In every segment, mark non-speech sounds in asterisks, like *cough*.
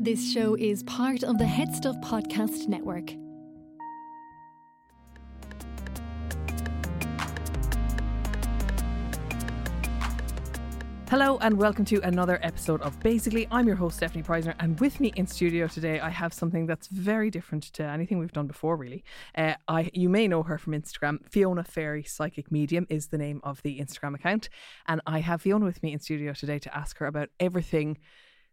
This show is part of the HeadStuff Podcast Network. Hello and welcome to another episode of Basically. I'm your host Stefanie Preissner, and with me in studio today, I have something that's very different to anything we've done before. Really, uh, I you may know her from Instagram. Fiona Faery Psychic Medium is the name of the Instagram account, and I have Fiona with me in studio today to ask her about everything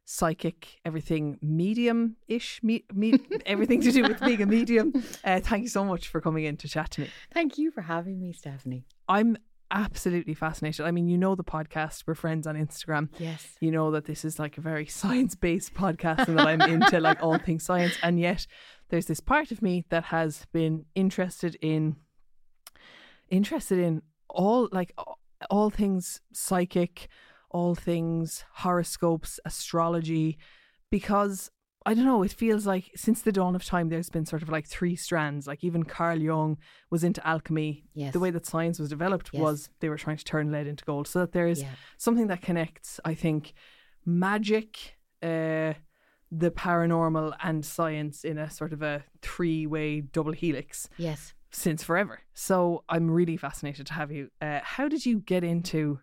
psychic, everything medium ish, me, me, everything to do with being a medium. *laughs* Uh, thank you so much for coming in to chat to me. Thank you for having me, Stefanie. I'm absolutely fascinated. I mean, you know the podcast, we're friends on Instagram. Yes. You know that this is like a very science based podcast and that I'm into like all things science. And yet there's this part of me that has been interested in interested in all like all things psychic, all things horoscopes, astrology, because I don't know, it feels like since the dawn of time, there's been sort of like three strands. Like even Carl Jung was into alchemy. Yes. The way that science was developed Yes. was they were trying to turn lead into gold. So that there's Yeah. something that connects, I think, magic, uh, the paranormal, and science in a sort of a three way double helix Yes. since forever. So I'm really fascinated to have you. Uh, how did you get into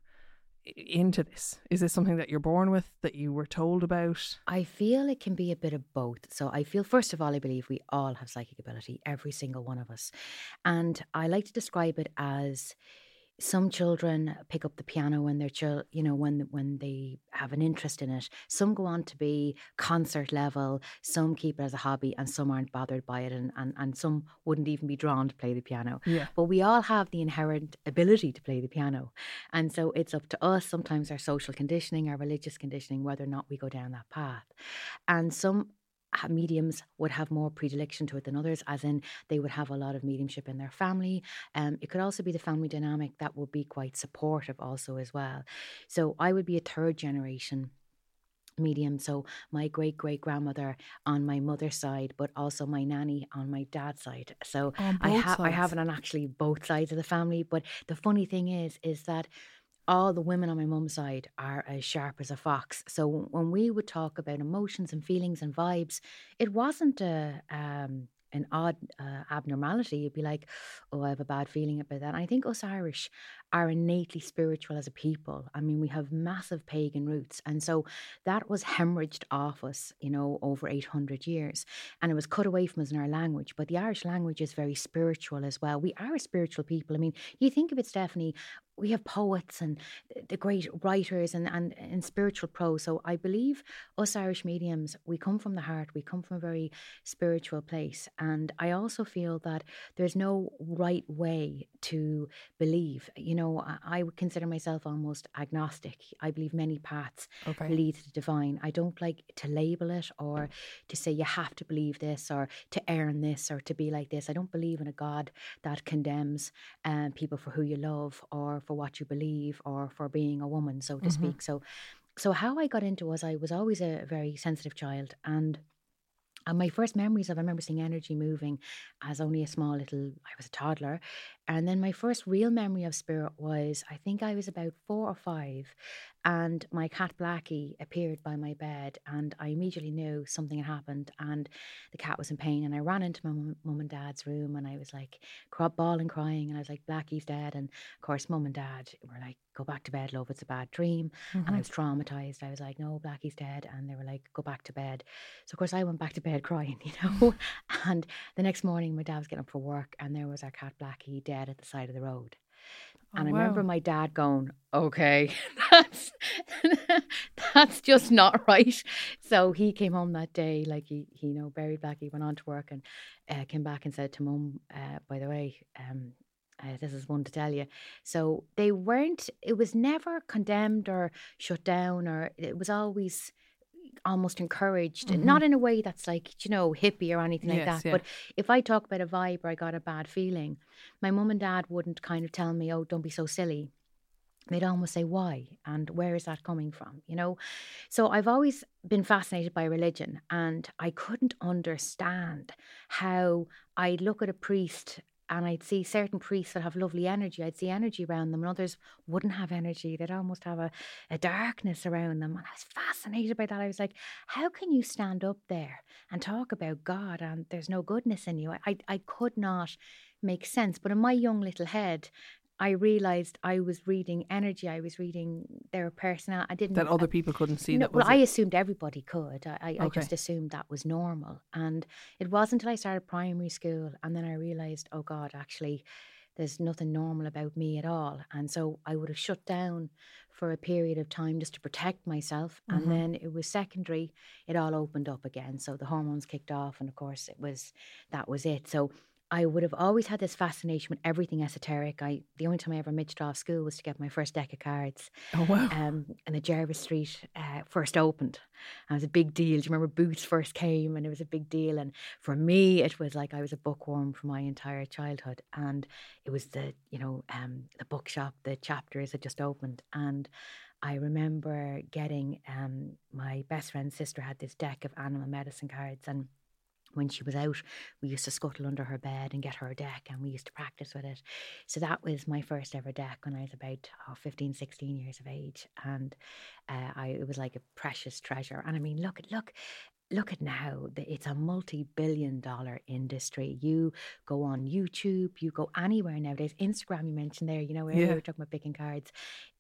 into this? Is this something that you're born with that you were told about? I feel it can be a bit of both. So I feel, first of all, I believe we all have psychic ability, every single one of us. And I like to describe it as some children pick up the piano when they're chil- you know when when they have an interest in it some go on to be concert level some keep it as a hobby and some aren't bothered by it and, and, and some wouldn't even be drawn to play the piano Yeah. but we all have the inherent ability to play the piano. And so it's up to us, sometimes our social conditioning, our religious conditioning, whether or not we go down that path. And some mediums would have more predilection to it than others, as in they would have a lot of mediumship in their family. Um, it could also be the family dynamic that would be quite supportive, also, as well. So I would be a third generation medium. So my great great grandmother on my mother's side, but also my nanny on my dad's side. So I have I have it on actually both sides of the family. But the funny thing is, is that all the women on my mum's side are as sharp as a fox. So when we would talk about emotions and feelings and vibes, it wasn't a um, an odd uh, abnormality. You'd be like, "Oh, I have a bad feeling about that." And I think us Irish are innately spiritual as a people. I mean, we have massive pagan roots, and so that was hemorrhaged off us, you know, over eight hundred years, and it was cut away from us in our language. But the Irish language is very spiritual as well. We are a spiritual people. I mean, you think of it, Stefanie. We have poets and the great writers and, and, and spiritual prose. So I believe us Irish mediums, we come from the heart, we come from a very spiritual place. And I also feel that there's no right way to believe. You know, I, I would consider myself almost agnostic. I believe many paths Okay. lead to the divine. I don't like to label it or to say you have to believe this or to earn this or to be like this. I don't believe in a God that condemns um, people for who you love or for what you believe or for being a woman, so to Mhm. speak. So, so how I got into was I was always a very sensitive child and. And my first memories of, I remember seeing energy moving as only a small little, I was a toddler. And then my first real memory of spirit was, I think I was about four or five, and my cat Blackie appeared by my bed, and I immediately knew something had happened, and the cat was in pain. And I ran into my mum and dad's room, and I was like, bawling, crying, and I was like, Blackie's dead. And of course, mum and dad were like, go back to bed, love, it's a bad dream. And I mm-hmm. was traumatized. I was like, no, Blackie's dead. And they were like, go back to bed. So, of course, I went back to bed *laughs* crying, you know. and the next morning, my dad was getting up for work, and there was our cat Blackie dead at the side of the road. And I remember my dad going, "Okay, *laughs* that's *laughs* that's just not right." So he came home that day, like he, he you know buried Blackie, went on to work, and uh, came back and said to Mum, uh, "By the way, um, uh, this is one to tell you." So they weren't. It was never condemned or shut down, or it was always almost encouraged. Mhm. Not in a way that's like you know hippie or anything like that, yeah. but if I talk about a vibe or I got a bad feeling, my mum and dad wouldn't kind of tell me, "Oh, don't be so silly." They'd almost say, "Why?" and "Where is that coming from?" You know. So I've always been fascinated by religion, and I couldn't understand how I'd look at a priest and I'd see certain priests that have lovely energy. I'd see energy around them, and others wouldn't have energy. They'd almost have a, a darkness around them. And I was fascinated by that. I was like, how can you stand up there and talk about God and there's no goodness in you? I, I, I could not make sense. But in my young little head, I realized I was reading energy. I was reading their personality. I didn't that other people couldn't see. No, that well, I assumed everybody could. I, I, I just assumed that was normal, and it wasn't until I started primary school, and then I realized, oh God, actually, there's nothing normal about me at all, and so I would have shut down for a period of time just to protect myself, Mhm. and then it was secondary. It all opened up again, so the hormones kicked off, and of course, it was that was it. So. I would have always had this fascination with everything esoteric. I the only time I ever midged off school was to get my first deck of cards Oh wow. um, and the Jervis Street uh, first opened. And it was a big deal. Do you remember Boots first came and it was a big deal? And for me, it was like I was a bookworm for my entire childhood. And it was the, you know, um, the bookshop, the chapters had just opened. And I remember getting um, my best friend's sister had this deck of animal medicine cards and when she was out, we used to scuttle under her bed and get her a deck and we used to practice with it. So that was my first ever deck when I was about oh, 15, 16 years of age. And uh, I, it was like a precious treasure. And I mean, look look, look at now, it's a multi billion dollar industry. You go on YouTube, you go anywhere nowadays. Instagram, you mentioned there, you know, earlier Yeah. we were talking about picking cards.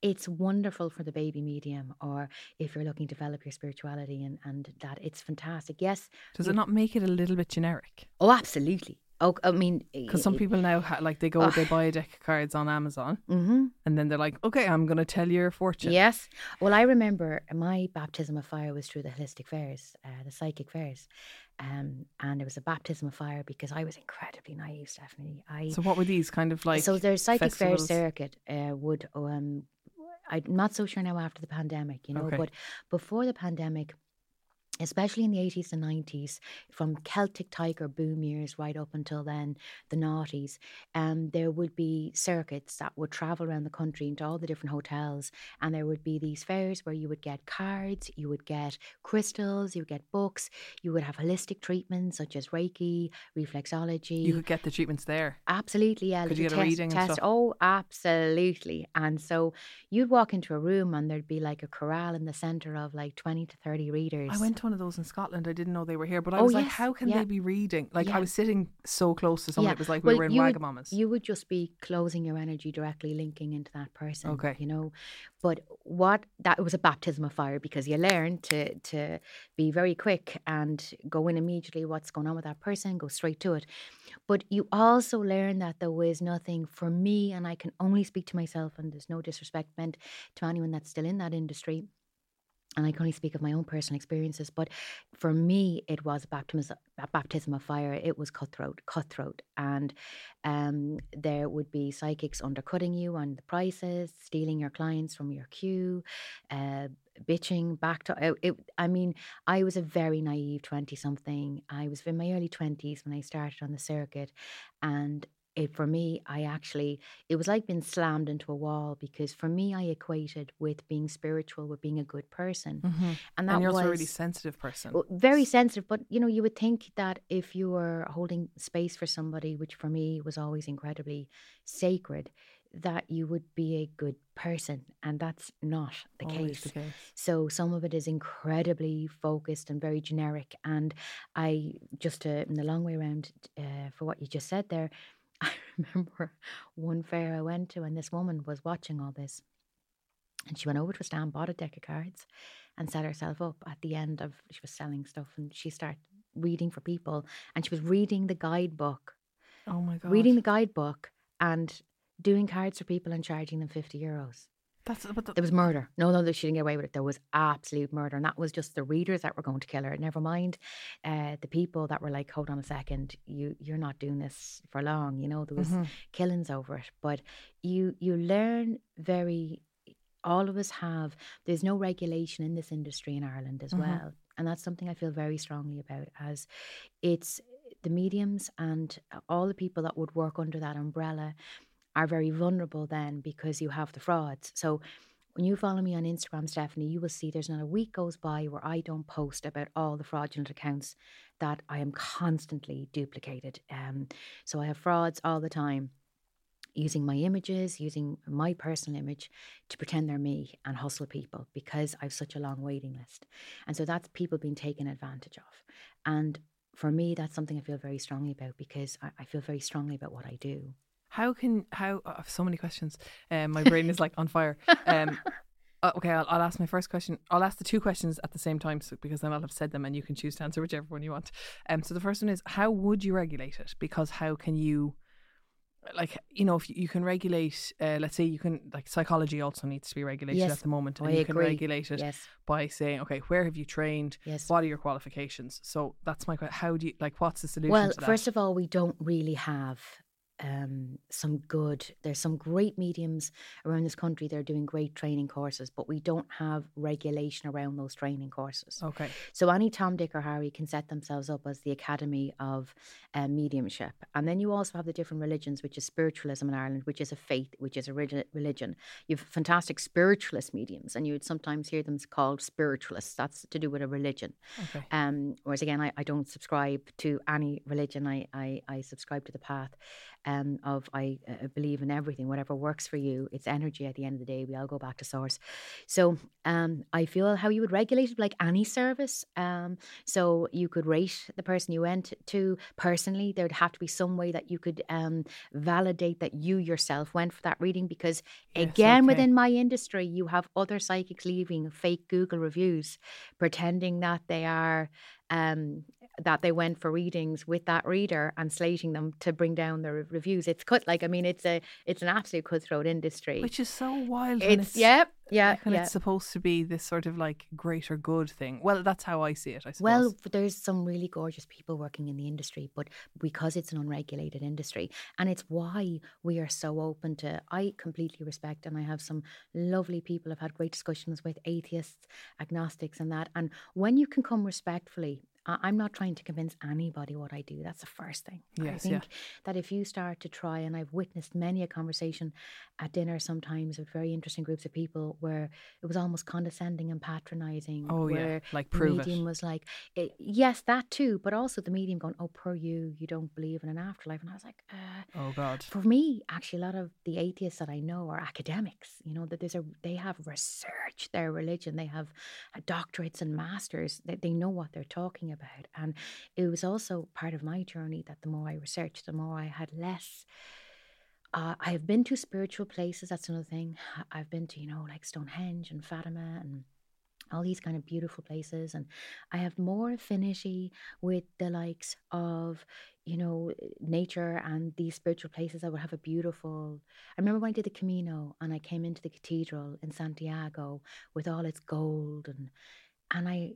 It's wonderful for the baby medium or if you're looking to develop your spirituality and, and that, it's fantastic. Yes. Does it not make it a little bit generic? Oh, absolutely. Oh, I mean, Because some people now ha- like they go, they buy a deck of cards on Amazon, hmm and then they're like, okay, I'm going to tell your fortune. Yes. Well, I remember my baptism of fire was through the holistic fairs, uh, the psychic fairs. Um, and it was a baptism of fire because I was incredibly naive, Stefanie. I So what were these kind of like? so their psychic fair circuit uh, would um I'm not so sure now after the pandemic, you know, Okay. but before the pandemic, especially in the 80s and 90s, from Celtic Tiger boom years right up until then, the noughties, um, there would be circuits that would travel around the country into all the different hotels, and there would be these fairs where you would get cards, you would get crystals, you would get books, you would have holistic treatments such as Reiki, reflexology. You could get the treatments there. Absolutely, yeah. Could you get a test, reading and test. stuff? Oh, absolutely. And so you'd walk into a room and there'd be like a corral in the centre of like 20 to 30 readers. I went to one of those in Scotland. I didn't know they were here, but I Oh, was like, yes, how can yeah. they be reading? Like Yeah. I was sitting so close to someone. Yeah. It was like Well, we were in you would- Wagamamas. You would just be closing your energy directly linking into that person. Okay. You know, but what that was a baptism of fire because you learn to to be very quick and go in immediately what's going on with that person, go straight to it. But you also learn that there was nothing for me, and I can only speak to myself, and there's no disrespect meant to anyone that's still in that industry. And I can only speak of my own personal experiences, but for me, it was baptism, baptism of fire. It was cutthroat, cutthroat, and um, there would be psychics undercutting you on the prices, stealing your clients from your queue, uh, bitching back to. It, it, I mean, I was a very naive twenty-something. I was in my early twenties when I started on the circuit, and it for me, I actually it was like being slammed into a wall because for me, I equated with being spiritual with being a good person, Mhm. and that And you're was also a really sensitive person. well, very sensitive, but you know, you would think that if you were holding space for somebody, which for me was always incredibly sacred, that you would be a good person, and that's not the case. the case. So some of it is incredibly focused and very generic. And I just uh, in the long way around uh, for what you just said there, I *laughs* remember one fair I went to, and this woman was watching all this, and she went over to a stand, bought a deck of cards, and set herself up at the end of she was selling stuff, and she started reading for people, and she was reading the guidebook, Oh my god. reading the guidebook, and doing cards for people and charging them fifty euros. That's but the, There was murder. No, no, she didn't get away with it. There was absolute murder, and that was just the readers that were going to kill her. Never mind uh, the people that were like, "Hold on a second, you you're not doing this for long." You know, there was Mhm. killings over it. But you you learn very. All of us have. There's no regulation in this industry in Ireland as Mhm. well, and that's something I feel very strongly about. As it's the mediums and all the people that would work under that umbrella are very vulnerable then because you have the frauds. So when you follow me on Instagram, Stefanie, you will see there's not a week goes by where I don't post about all the fraudulent accounts that I am constantly duplicated. Um, so I have frauds all the time using my images, using my personal image to pretend they're me and hustle people because I've such a long waiting list. And so that's people being taken advantage of. And for me, that's something I feel very strongly about because I, I feel very strongly about what I do. How can how I have so many questions. Um, my brain is *laughs* like on fire. Um, uh, okay, I'll, I'll ask my first question. I'll ask the two questions at the same time so, because then I'll have said them and you can choose to answer whichever one you want. Um, so the first one is how would you regulate it? Because how can you like you know if you, can regulate uh, let's say you can like psychology also needs to be regulated Yes, at the moment and I you can regulate it Yes, by saying okay where have you trained yes. what are your qualifications so that's my question how do you like what's the solution Well, to that? first of all, we don't really have um, some good. There's some great mediums around this country. They're doing great training courses, but we don't have regulation around those training courses. okay So any Tom, Dick, or Harry can set themselves up as the Academy of um, Mediumship, and then you also have the different religions, which is spiritualism in Ireland, which is a faith, which is a religion. You have fantastic spiritualist mediums, and you would sometimes hear them called spiritualists. That's to do with a religion. okay Um, whereas again, I, I don't subscribe to any religion. I, I, I subscribe to the path um, of I uh, believe in everything, whatever works for you. It's energy at the end of the day. We all go back to source. So um, I feel how you would regulate it like any service. Um, so you could rate the person you went to personally. There'd have to be some way that you could um, validate that you yourself went for that reading because Yes, again, okay. within my industry, you have other psychics leaving fake Google reviews, pretending that they are um, that they went for readings with that reader and slating them to bring down their reviews. It's cut like I mean, it's a it's an absolute cutthroat industry. which is so wild it's, it's yeah, yeah, when yeah. it's supposed to be this sort of like greater good thing well that's how I see it I suppose Well, there's some really gorgeous people working in the industry, but because it's an unregulated industry, and it's why we are so open to. I completely respect, and I have some lovely people. I've had great discussions with atheists, agnostics, and that. And when you can come respectfully, I'm not trying to convince anybody what I do. That's the first thing. I Yes, yeah. that if you start to try, and I've witnessed many a conversation at dinner sometimes with very interesting groups of people where it was almost condescending and patronising. oh yeah like the prove medium it was like, eh, yes, that too, but also the medium going, oh, per you, you don't believe in an afterlife. And I was like, uh, oh god for me, actually, a lot of the atheists that I know are academics. You know that there's a they have researched their religion, they have uh, doctorates and masters. They they know what they're talking about, and it was also part of my journey that the more I researched, the more I had less. Uh, I have been to spiritual places. That's another thing. I've been to, you know, like Stonehenge and Fatima and all these kind of beautiful places. And I have more affinity with the likes of, you know, nature and these spiritual places. I would have a beautiful. I remember when I did the Camino and I came into the cathedral in Santiago with all its gold and and I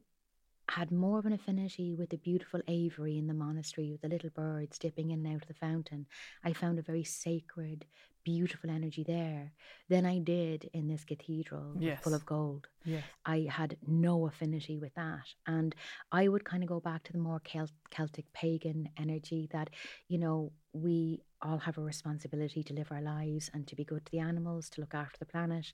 had more of an affinity with the beautiful aviary in the monastery with the little birds dipping in and out of the fountain. I found a very sacred, beautiful energy there than I did in this cathedral Yes. full of gold. yes I had no affinity with that. And I would kind of go back to the more Celt- Celtic pagan energy that, you know, we all have a responsibility to live our lives and to be good to the animals, to look after the planet,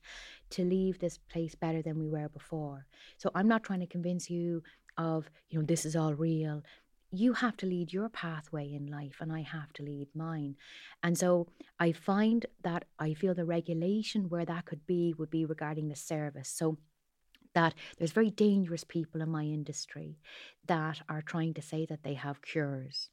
to leave this place better than we were before. So I'm not trying to convince you of, you know, this is all real. You have to lead your pathway in life, and I have to lead mine. And so I find that I feel the regulation where that could be would be regarding the service. So that there's very dangerous people in my industry that are trying to say that they have cures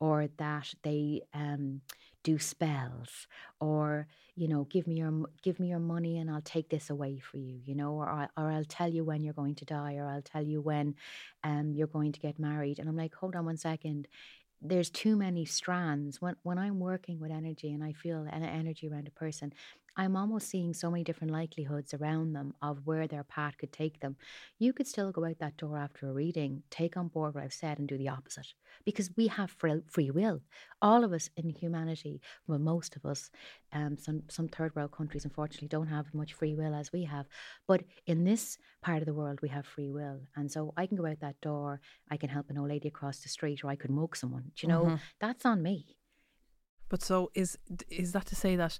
or that they um, do spells or you know give me your give me your money and I'll take this away for you you know or I, or I'll tell you when you're going to die or I'll tell you when um, you're going to get married and I'm like hold on one second. There's too many strands. When when I'm working with energy and I feel an energy around a person I'm almost seeing so many different likelihoods around them of where their path could take them. You could still go out that door after a reading, take on board what I've said, and do the opposite because we have free, free will. All of us in humanity, well, most of us, um, some some third world countries unfortunately don't have as much free will as we have, but in this part of the world we have free will, and so I can go out that door, I can help an old lady across the street, or I could mug someone. Do you know Mhm. that's on me. But so is is that to say that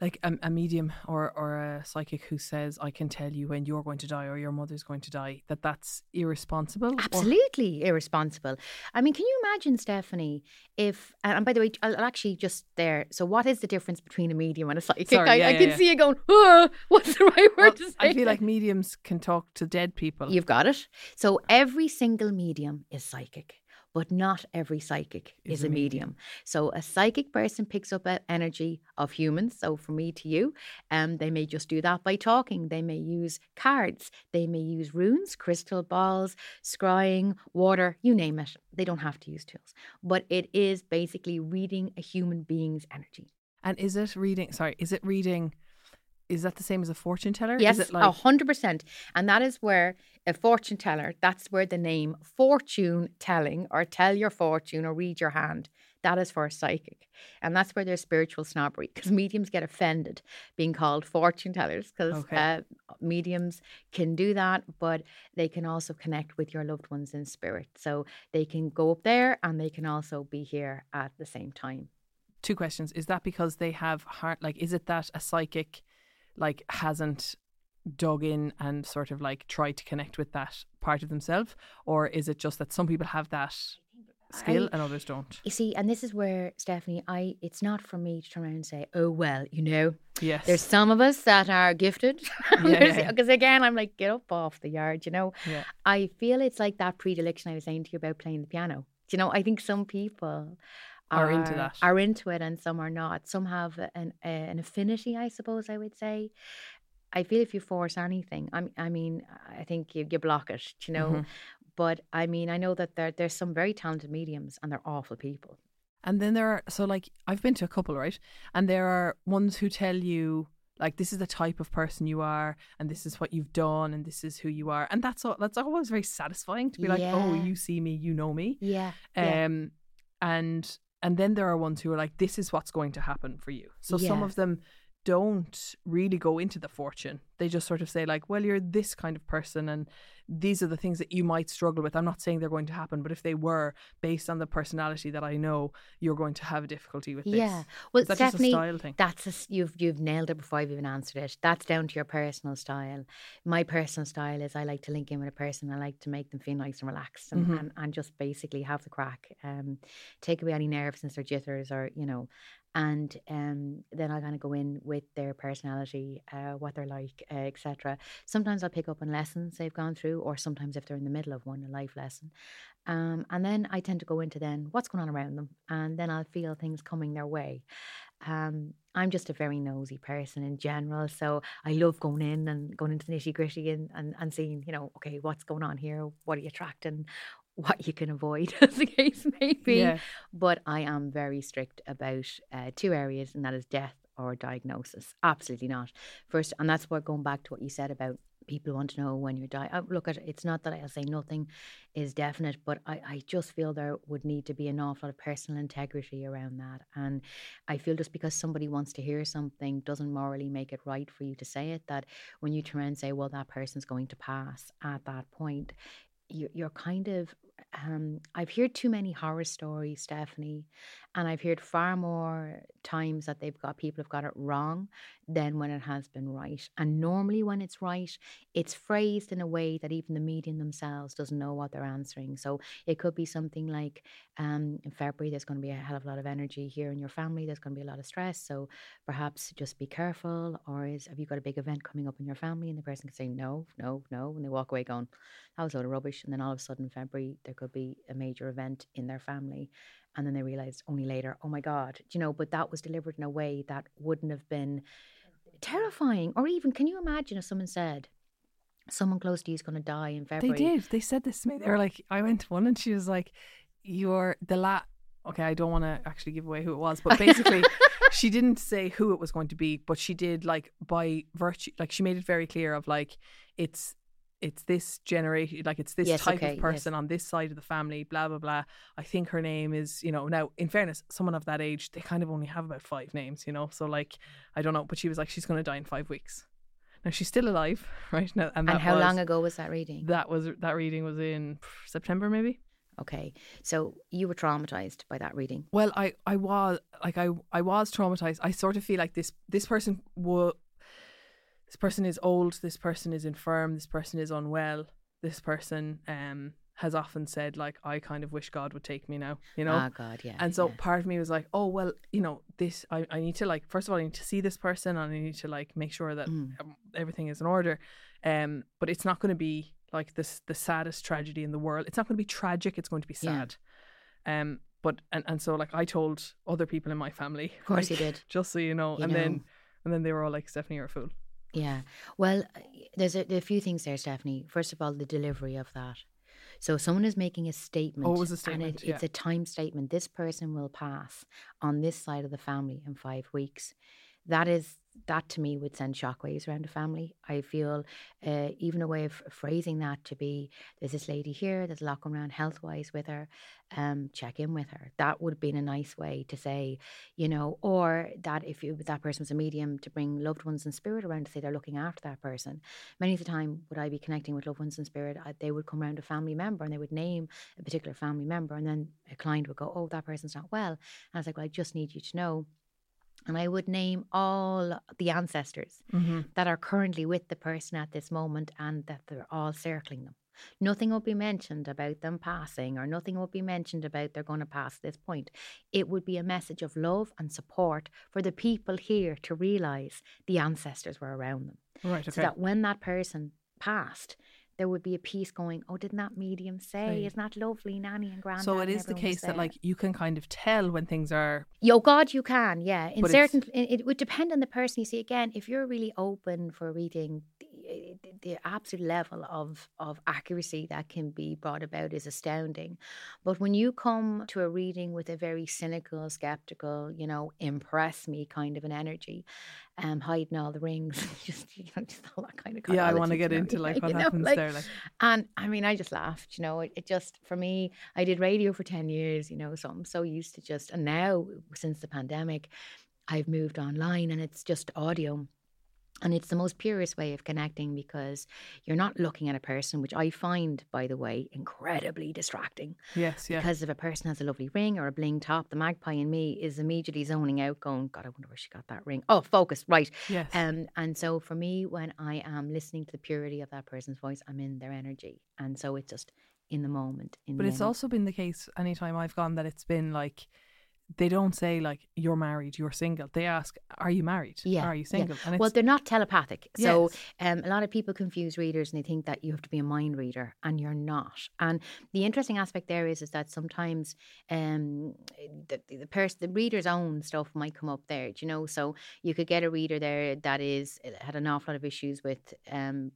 like a, a medium or or a psychic who says I can tell you when you're going to die or your mother's going to die that that's irresponsible. or- Absolutely irresponsible. I mean, can you imagine, Stefanie, if, and by the way, I'll I'll actually just there. So, what is the difference between a medium and a psychic? Sorry, I, yeah, I yeah, can yeah. see you going, oh, what's the right Well, word to say? I feel like mediums can talk to dead people. You've got it. So, every single medium is psychic. But not every psychic Is is, a a medium. So a psychic person picks up energy of humans. So from me to you, um, they may just do that by talking. They may use cards. They may use runes, crystal balls, scrying, water, you name it. They don't have to use tools. But it is basically reading a human being's energy. And is it reading? Sorry, is it reading? Is that the same as a fortune teller? Yes, a hundred percent. And that is where a fortune teller, that's where the name fortune telling or tell your fortune or read your hand, that is for a psychic. And that's where there's spiritual snobbery because *laughs* mediums get offended being called fortune tellers because Okay. uh, mediums can do that, but they can also connect with your loved ones in spirit. So they can go up there and they can also be here at the same time. two questions? Is that because they have heart? Like, is it that a psychic like hasn't dug in and sort of like tried to connect with that part of themselves, or is it just that some people have that skill I- and others don't? You see, and this is where Stefanie, I it's not for me to turn around and say, "Oh well, you know, Yes, There's some of us that are gifted. *laughs* *laughs* Yeah, yeah, yeah. Because again, I'm like, get up off the yard, you know. Yeah. I feel it's like that predilection I was saying to you about playing the piano. You know, I think some people Are into that. Are into it, and some are not. Some have an an affinity, I suppose I would say. I feel if you force anything, I mean, I mean, I think you, you block it, you know. Mhm. But I mean, I know that there there's some very talented mediums, and they're awful people. And then there are so like I've been to a couple, right? And there are ones who tell you like this is the type of person you are and this is what you've done and this is who you are. And that's all that's always very satisfying to be like, "Oh, you see me, you know me." Yeah. yeah. Um and and then there are ones who are like this is what's going to happen for you. So some of them don't really go into the fortune. They just sort of say like, well, you're this kind of person and these are the things that you might struggle with. I'm not saying they're going to happen, but if they were based on the personality that I know, you're going to have a difficulty with this. Yeah. Well, Is that just a style thing? that's a you've you've nailed it before I've even answered it. That's down to your personal style. My personal style is I like to link in with a person. I like to make them feel nice and relaxed, and, Mhm. and, and just basically have the crack. Um, take away any nervousness or jitters, or you know. And um, then I kind of go in with their personality, uh, what they're like, uh, etc. Sometimes I'll pick up on lessons they've gone through, or sometimes if they're in the middle of one, a life lesson. Um, and then I tend to go into then what's going on around them, and then I'll feel things coming their way. Um, I'm just a very nosy person in general, so I love going in and going into the nitty gritty and, and and seeing, you know, okay, what's going on here? What are you attracting? *laughs* What you can avoid, *laughs* as the case may be. Yeah. But I am very strict about uh, two areas, and that is death or diagnosis. Absolutely not. First, and that's what going back to what you said about people want to know when you die. Uh, look at it's not that I'll say nothing is definite, but I, I just feel there would need to be an awful lot of personal integrity around that. And I feel just because somebody wants to hear something doesn't morally make it right for you to say it. That when you turn around and say, well, that person's going to pass at that point, you're kind of um, I've heard too many horror stories, Stefanie, and I've heard far more times that they've got people have got it wrong than when it has been right. And normally, when it's right, it's phrased in a way that even the medium themselves doesn't know what they're answering. So it could be something like, um, in February, there's going to be a hell of a lot of energy here in your family. There's going to be a lot of stress. So perhaps just be careful. Or is have you got a big event coming up in your family? And the person can say no, no, no, and they walk away going, that was a load of rubbish. And then all of a sudden, February, there could be a major event in their family. And then they realized only later, oh my God, you know, but that was delivered in a way that wouldn't have been terrifying. Or even, can you imagine if someone said, someone close to you is going to die in February? They did. They said this to me. They were like, I went to one and she was like, You're the la. Okay, I don't want to actually give away who it was, but basically, *laughs* she didn't say who it was going to be, but she did like by virtue, like she made it very clear of like it's it's this generation, like it's this Yes, type okay, of yes. person on this side of the family, blah blah blah. I think her name is, you know. Now, in fairness, someone of that age, they kind of only have about five names, you know. So like, I don't know, but she was like, she's going to die in five weeks. Now she's still alive, *laughs* right now, and, And how was- long ago was that reading? that was that reading was in September maybe. Okay, so you were traumatized by that reading. Well, I, I was like I I was traumatized. I sort of feel like this this person will this person is old, this person is infirm, this person is unwell, this person um has often said like I kind of wish God would take me now, you know. Ah, God, yeah. And so yeah. part of me was like, oh well, you know, this I, I need to like first of all I need to see this person and I need to like make sure that Mm. um, everything is in order. Um, but it's not going to be like this the saddest tragedy in the world. It's not going to be tragic. It's going to be Yeah. sad. Um, but and and so like I told other people in my family, *laughs* Of course you did. just so you know, You and know. then and then they were all like, Stefanie, you're a fool. Yeah. Well, uh, there's a, there a few things there, Stefanie. First of all, the delivery of that. So someone is making a statement. Oh, it was a And statement, it, it's a time statement. This person will pass on this side of the family in five weeks. That is that to me would send shockwaves around the family. I feel uh, even a way of phrasing that to be there's this lady here, there's a lot going around health wise with her, um, check in with her. That would have been a nice way to say, you know, or that if you, that person was a medium to bring loved ones in spirit around to say they're looking after that person. Many of the time, would I be connecting with loved ones in spirit? I, they would come around a family member and they would name a particular family member, and then a client would go, "Oh, that person's not well," and I was like, "Well, I just need you to know." And I would name all the ancestors Mm-hmm. that are currently with the person at this moment and that they're all circling them. Nothing will be mentioned about them passing, or nothing will be mentioned about they're going to pass this point. It would be a message of love and support for the people here to realize the ancestors were around them. Right. Okay. So that when that person passed, there would be a piece going, Oh, didn't that medium say? Say. Isn't that lovely, Nanny and Granddad? so it is the case that like you can kind of tell when things are Yo, God, you can, yeah. In But certain, it would depend on the person. You see, again, if you're really open for reading, the, the, absolute level of of accuracy that can be brought about is astounding. But when you come to a reading with a very cynical, skeptical, you know, impress me kind of an energy, um, hiding all the rings, *laughs* just you know, just all that kind of. yeah. I want to get you know, into like *laughs* what know, happens like- there. Like and I mean, I just laughed, you know. It, it just, for me, I did radio for 10 years, you know, so I'm so used to just, and now since the pandemic, I've moved online and it's just audio. And it's the most purest way of connecting because you're not looking at a person, which I find, by the way, incredibly distracting. yes, yeah. Because if a person has a lovely ring or a bling top, the magpie in me is immediately zoning out, going, God, I wonder where she got that ring. Oh, focus, right. Yes. Um, and so for me, when I am listening to the purity of that person's voice, I'm in their energy, and so it's just in the moment. In But the it's also been the case anytime I've gone that it's been like they don't say like you're married, you're single. They ask, "Are you married? Yeah, Are you yeah. single?" And it's well, they're not telepathic. So um, a lot of people confuse readers and they think that you have to be a mind reader, and you're not. And the interesting aspect there is is that sometimes um, the the person, the reader's own stuff might come up there. You know, so you could get a reader there that is had an awful lot of issues with um,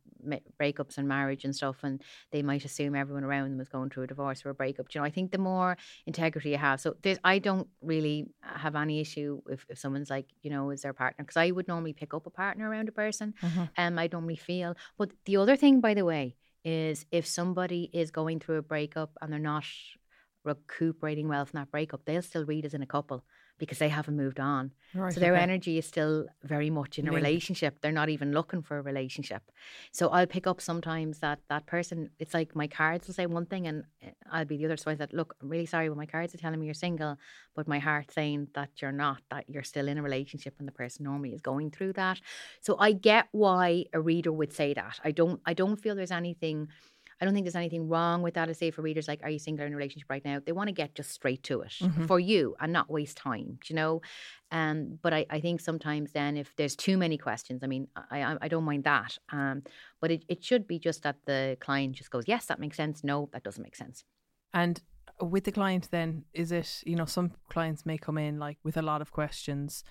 breakups and marriage and stuff, and they might assume everyone around them is going through a divorce or a breakup. Do You know, I think the more integrity you have, so there's, I don't really have any issue if, if someone's like, you know, is their partner, because I would normally pick up a partner around a person Mhm. um, I normally feel. But the other thing, by the way, is if somebody is going through a breakup and they're not recuperating well from that breakup, they'll still read as in a couple because they haven't moved on. Right, so their okay. energy is still very much in a relationship. They're not even looking for a relationship. So I'll pick up sometimes that that person. It's like my cards will say one thing and uh, I'll be the other. So I said, "Look, I'm really sorry, but my cards are telling me you're single, but my heart's saying that you're not. That you're still in a relationship, and the person normally is going through that." So I get why a reader would say that. I don't. I don't feel there's anything. I don't think there's anything wrong with that. I say for readers like, "Are you single or in a relationship right now?" They want to get just straight to it Mhm. for you and not waste time. You know. Um, but I, I think sometimes then if there's too many questions, I mean, I, I, I don't mind that. Um, but it, it should be just that the client just goes, yes, that makes sense. No, that doesn't make sense. And with the client, then is it you know some clients may come in like with a lot of questions.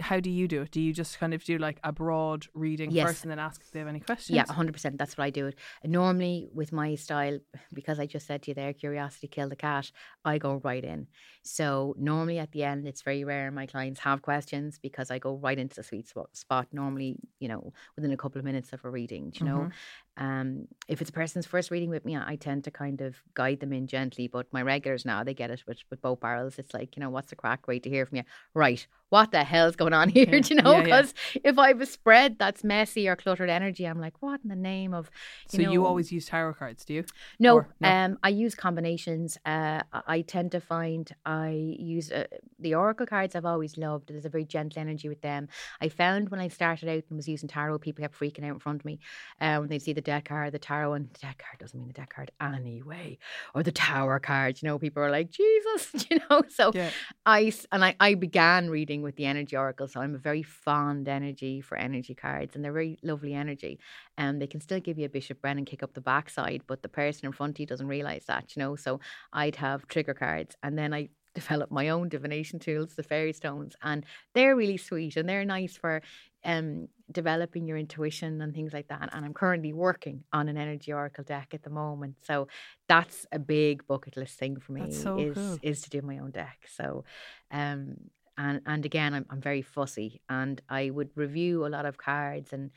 How do you do it? Do you just kind of do like a broad reading Yes. first and then ask if they have any questions? Yeah, 100%. That's what I do it. Normally, with my style, because I just said to you there, curiosity killed the cat, I go right in. So, normally at the end, it's very rare my clients have questions because I go right into the sweet spot. spot normally, you know, within a couple of minutes of a reading, do you know. Um, if it's a person's first reading with me, I tend to kind of guide them in gently. But my regulars now, they get it with, with both barrels. It's like, you know, what's the crack? Wait to hear from you. Right. What the hell's going on *laughs* here? Yeah. Do you know? Yeah, yeah. Because if I have a spread that's messy or cluttered energy, I'm like, what in the name of. So You you always use tarot cards, do you? no, Or- no. um, I use combinations. Uh, I tend to find I use uh, the oracle cards. I've always loved. There's a very gentle energy with them. I found when I started out and was using tarot, people kept freaking out in front of me uh, when they see the death card, the tarot, and the death card doesn't mean the death card anyway, or the tower card. You know, people are like Jesus. *laughs* You know, so Yeah. I and I, I began reading with the energy oracle, so I'm a very fond energy for energy cards, and they're very lovely energy. And they can still give you a Bishop Brennan kick up the backside, but the person in front of you doesn't realize that, you know. So I'd have trigger cards, and then I *laughs* developed my own divination tools, the fairy stones, and they're really sweet and they're nice for um developing your intuition and things like that. And I'm currently working on an energy oracle deck at the moment, so that's a big bucket list thing for me. So is cool. is to do my own deck. So, um, and and again, I'm I'm very fussy, and I would review a lot of cards and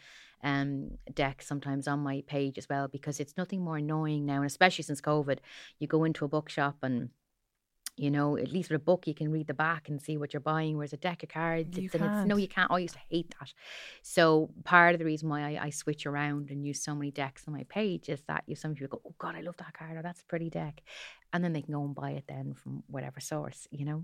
um decks sometimes on my page as well because it's nothing more annoying now, and especially since COVID, you go into a bookshop and. You know, at least with a book, you can read the back and see what you're buying. Whereas a deck of cards, it's, and it's, no, you can't. I used to hate that. So part of the reason why I, I switch around and use so many decks on my page is that you some people go, "Oh God, I love that card," or "That's a pretty deck," and then they can go and buy it then from whatever source. You know.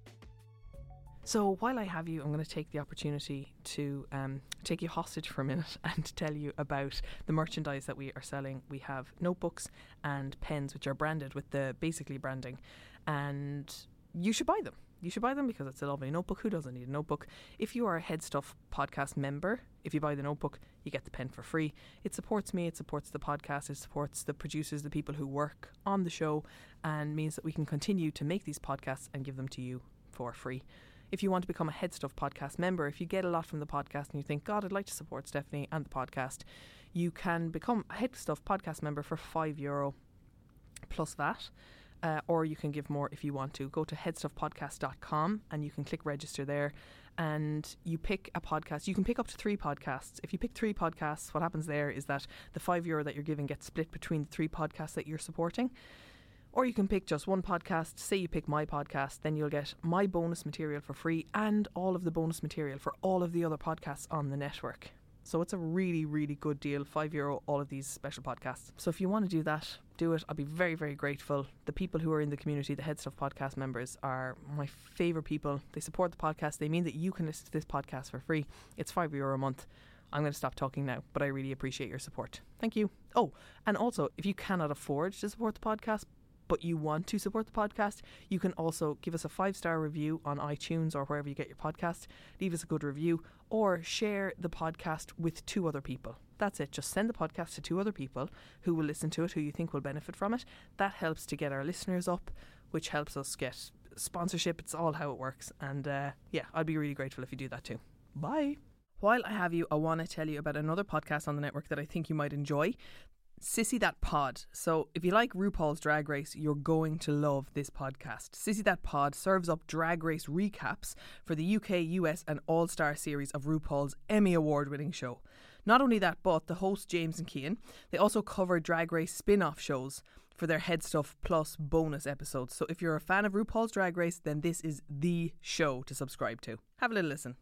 So while I have you, I'm going to take the opportunity to um, take you hostage for a minute *laughs* and tell you about the merchandise that we are selling. We have notebooks and pens, which are branded with the basically branding, and you should buy them. You should buy them because it's a lovely notebook. Who doesn't need a notebook? If you are a HeadStuff podcast member, if you buy the notebook, you get the pen for free. It supports me, it supports the podcast, it supports the producers, the people who work on the show, and means that we can continue to make these podcasts and give them to you for free if you want to become a HeadStuff podcast member, if you get a lot from the podcast and you think, God, I'd like to support Stefanie and the podcast, you can become a HeadStuff podcast member for five euro plus that. Uh, or you can give more if you want to. Go to headstuffpodcast.com and you can click register there and you pick a podcast. You can pick up to three podcasts. If you pick three podcasts, what happens there is that the five euro that you're giving gets split between the three podcasts that you're supporting. Or you can pick just one podcast. Say you pick my podcast, then you'll get my bonus material for free and all of the bonus material for all of the other podcasts on the network. So it's a really, really good deal. Five euro, all of these special podcasts. So if you want to do that, do it. I'll be very, very grateful. The people who are in the community, the HeadStuff podcast members, are my favourite people. They support the podcast. They mean that you can listen to this podcast for free. It's five euro a month. I'm going to stop talking now, but I really appreciate your support. Thank you. Oh, and also, if you cannot afford to support the podcast, but you want to support the podcast, you can also give us a five star review on iTunes or wherever you get your podcast. Leave us a good review or share the podcast with two other people. That's it. Just send the podcast to two other people who will listen to it, who you think will benefit from it. That helps to get our listeners up, which helps us get sponsorship. It's all how it works. And uh, yeah, I'd be really grateful if you do that too. Bye. While I have you, I want to tell you about another podcast on the network that I think you might enjoy. Sissy That Pod. So, if you like RuPaul's Drag Race, you're going to love this podcast. Sissy That Pod serves up drag race recaps for the UK, US, and All Star series of RuPaul's Emmy Award winning show. Not only that, but the host James and Kian, they also cover Drag Race spin off shows for their HeadStuff Plus bonus episodes. So if you're a fan of RuPaul's Drag Race, then this is the show to subscribe to. Have a little listen.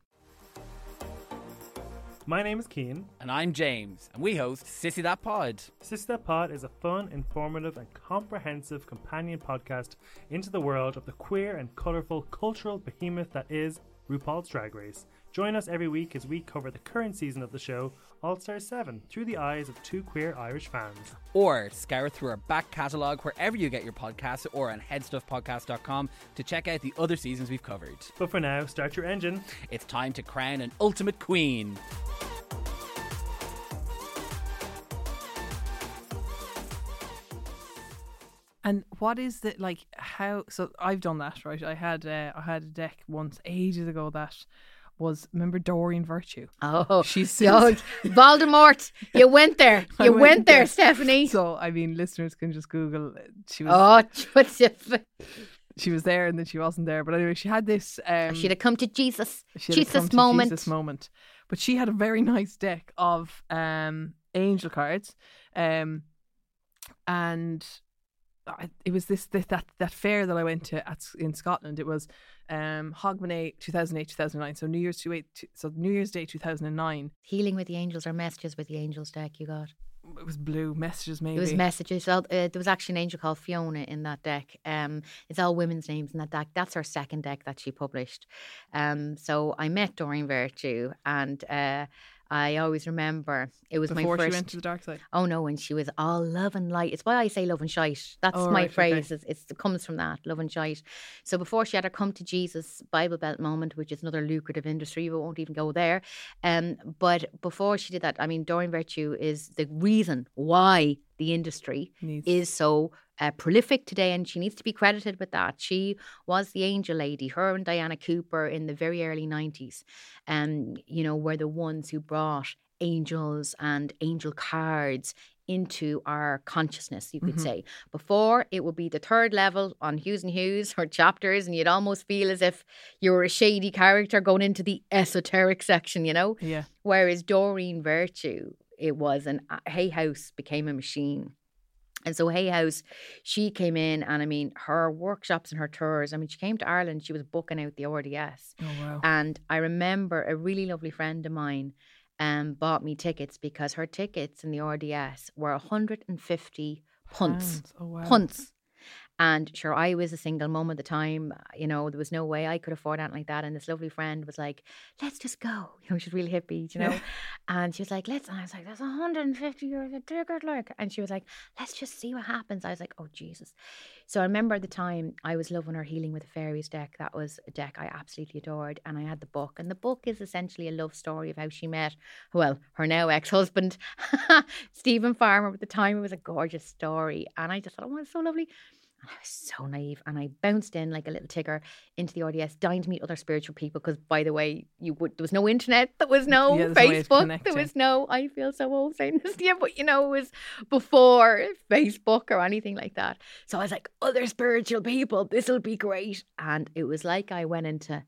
My name is Kian. And I'm James, and we host Sissy That Pod. Sissy That Pod is a fun, informative, and comprehensive companion podcast into the world of the queer and colourful cultural behemoth that is RuPaul's Drag Race. Join us every week as we cover the current season of the show, All Stars 7, through the eyes of two queer Irish fans. Or scour through our back catalogue wherever you get your podcasts or on headstuffpodcast.com to check out the other seasons we've covered. But for now, start your engine. It's time to crown an ultimate queen. And what is the like how so I've done that, right? I had uh, I had a deck once ages ago that was remember Doreen Virtue. Oh, She's Voldemort. You *laughs* went there. You went went, there. Stefanie. So I mean listeners can just Google she was oh, *laughs* what's she was there and then she wasn't there. But anyway, she had this um she'd have come to Jesus. she had a come Jesus to moment. Jesus moment. But she had a very nice deck of um angel cards. Um and I, it was this, this that that fair that I went to at in Scotland. It was um Hogmanay 2008 2009. So New Year's two eight so New Year's Day 2009. Healing with the angels or messages with the angels deck you got. It was blue messages maybe. It was messages. Well, uh, there was actually an angel called Fiona in that deck. Um, it's all women's names in that deck. That's her second deck that she published. Um, so I met Doreen Virtue, and uh, I always remember it was before my first. she went to the dark side. Oh no, when she was all love and light. It's why I say love and shite. That's Oh, my right, phrase. It's, it's, it comes from that, love and shite. So before she had her come to Jesus Bible Belt moment, which is another lucrative industry, we won't even go there. Um, but before she did that, I mean, Doreen Virtue is the reason why the industry Needs is so uh, prolific today, and she needs to be credited with that. She was the angel lady. Her and Diana Cooper in the very early nineties, um, you know, were the ones who brought angels and angel cards into our consciousness, you could Mhm. say. Before, it would be the third level on Hughes and Hughes or chapters, and you'd almost feel as if you were a shady character going into the esoteric section, you know? yeah. Whereas Doreen Virtue, it was an uh, Hay House became a machine. And so Hay House, she came in, and I mean, her workshops and her tours. I mean, she came to Ireland. She was booking out the RDS, Oh wow. and I remember a really lovely friend of mine, um, bought me tickets because her tickets in the RDS were 150 punts Oh wow. punts. And sure, I was a single mom at the time. You know, there was no way I could afford anything like that. And this lovely friend was like, let's just go. *laughs* You know, she's really hippie, you know. And she was like, let's. And I was like, that's 150 euros a ticket, like. And she was like, let's just see what happens. I was like, oh, Jesus. So I remember at the time I was loving her Healing with the Fairies deck. That was a deck I absolutely adored. And I had the book. And the book is essentially a love story of how she met, well, her now ex husband, *laughs* Steven Farmer. At the time, it was a gorgeous story. And I just thought, oh, it's so lovely. And I was so naive, and I bounced in like a little tigger into the RDS, dying to meet other spiritual people. Because, by the way, you would there was no internet, there was no Yeah, there's no Facebook, there was no. I feel so old saying this, yeah, but you know, it was before Facebook or anything like that. So I was like, other spiritual people, this will be great. And it was like I went into